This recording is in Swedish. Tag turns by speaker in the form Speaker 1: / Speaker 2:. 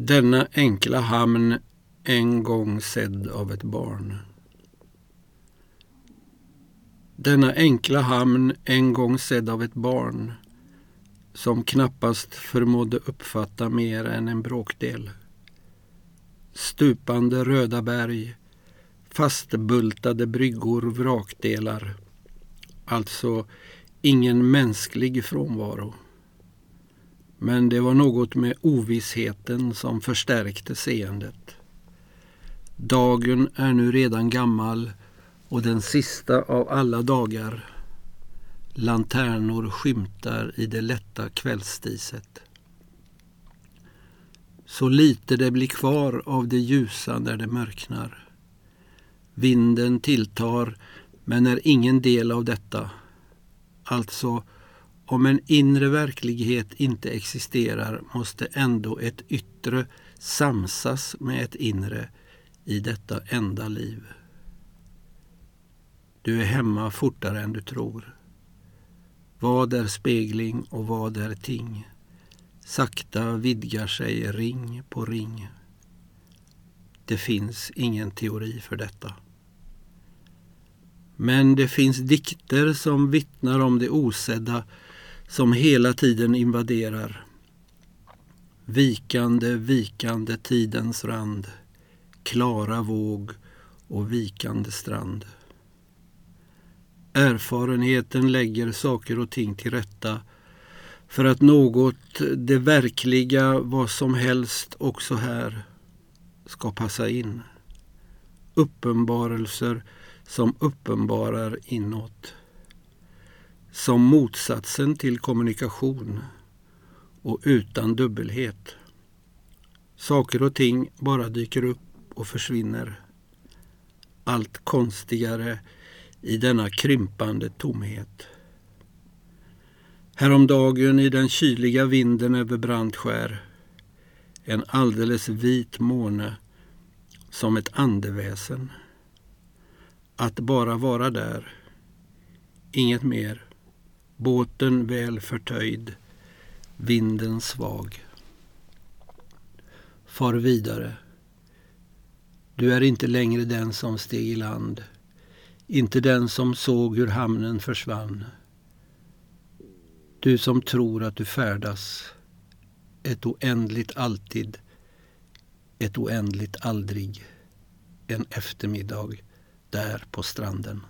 Speaker 1: Denna enkla hamn en gång sedd av ett barn. Denna enkla hamn en gång sedd av ett barn som knappast förmådde uppfatta mer än en bråkdel. Stupande röda berg, fastbultade bryggor, vrakdelar. Alltså ingen mänsklig frånvaro. Men det var något med ovissheten som förstärkte seendet. Dagen är nu redan gammal och den sista av alla dagar. Lanternor skymtar i det lätta kvällsdiset. Så lite det blir kvar av det ljusa när det mörknar. Vinden tilltar men är ingen del av detta. Alltså, om en inre verklighet inte existerar måste ändå ett yttre samsas med ett inre i detta enda liv. Du är hemma fortare än du tror. Vad är spegling och vad är ting? Sakta vidgar sig ring på ring. Det finns ingen teori för detta. Men det finns dikter som vittnar om det osedda som hela tiden invaderar. Vikande, vikande tidens rand, klara våg och vikande strand. Erfarenheten lägger saker och ting till rätta för att något, det verkliga, vad som helst också här, ska passa in. Uppenbarelser som uppenbarar inåt. Som motsatsen till kommunikation och utan dubbelhet. Saker och ting bara dyker upp och försvinner. Allt konstigare i denna krympande tomhet. Häromdagen i den kyliga vinden över Brandskär en alldeles vit måne som ett andeväsen. Att bara vara där, inget mer. Båten väl förtöjd, vinden svag. Far vidare. Du är inte längre den som steg i land inte den som såg hur hamnen försvann. Du som tror att du färdas ett oändligt alltid, ett oändligt aldrig, en eftermiddag där på stranden.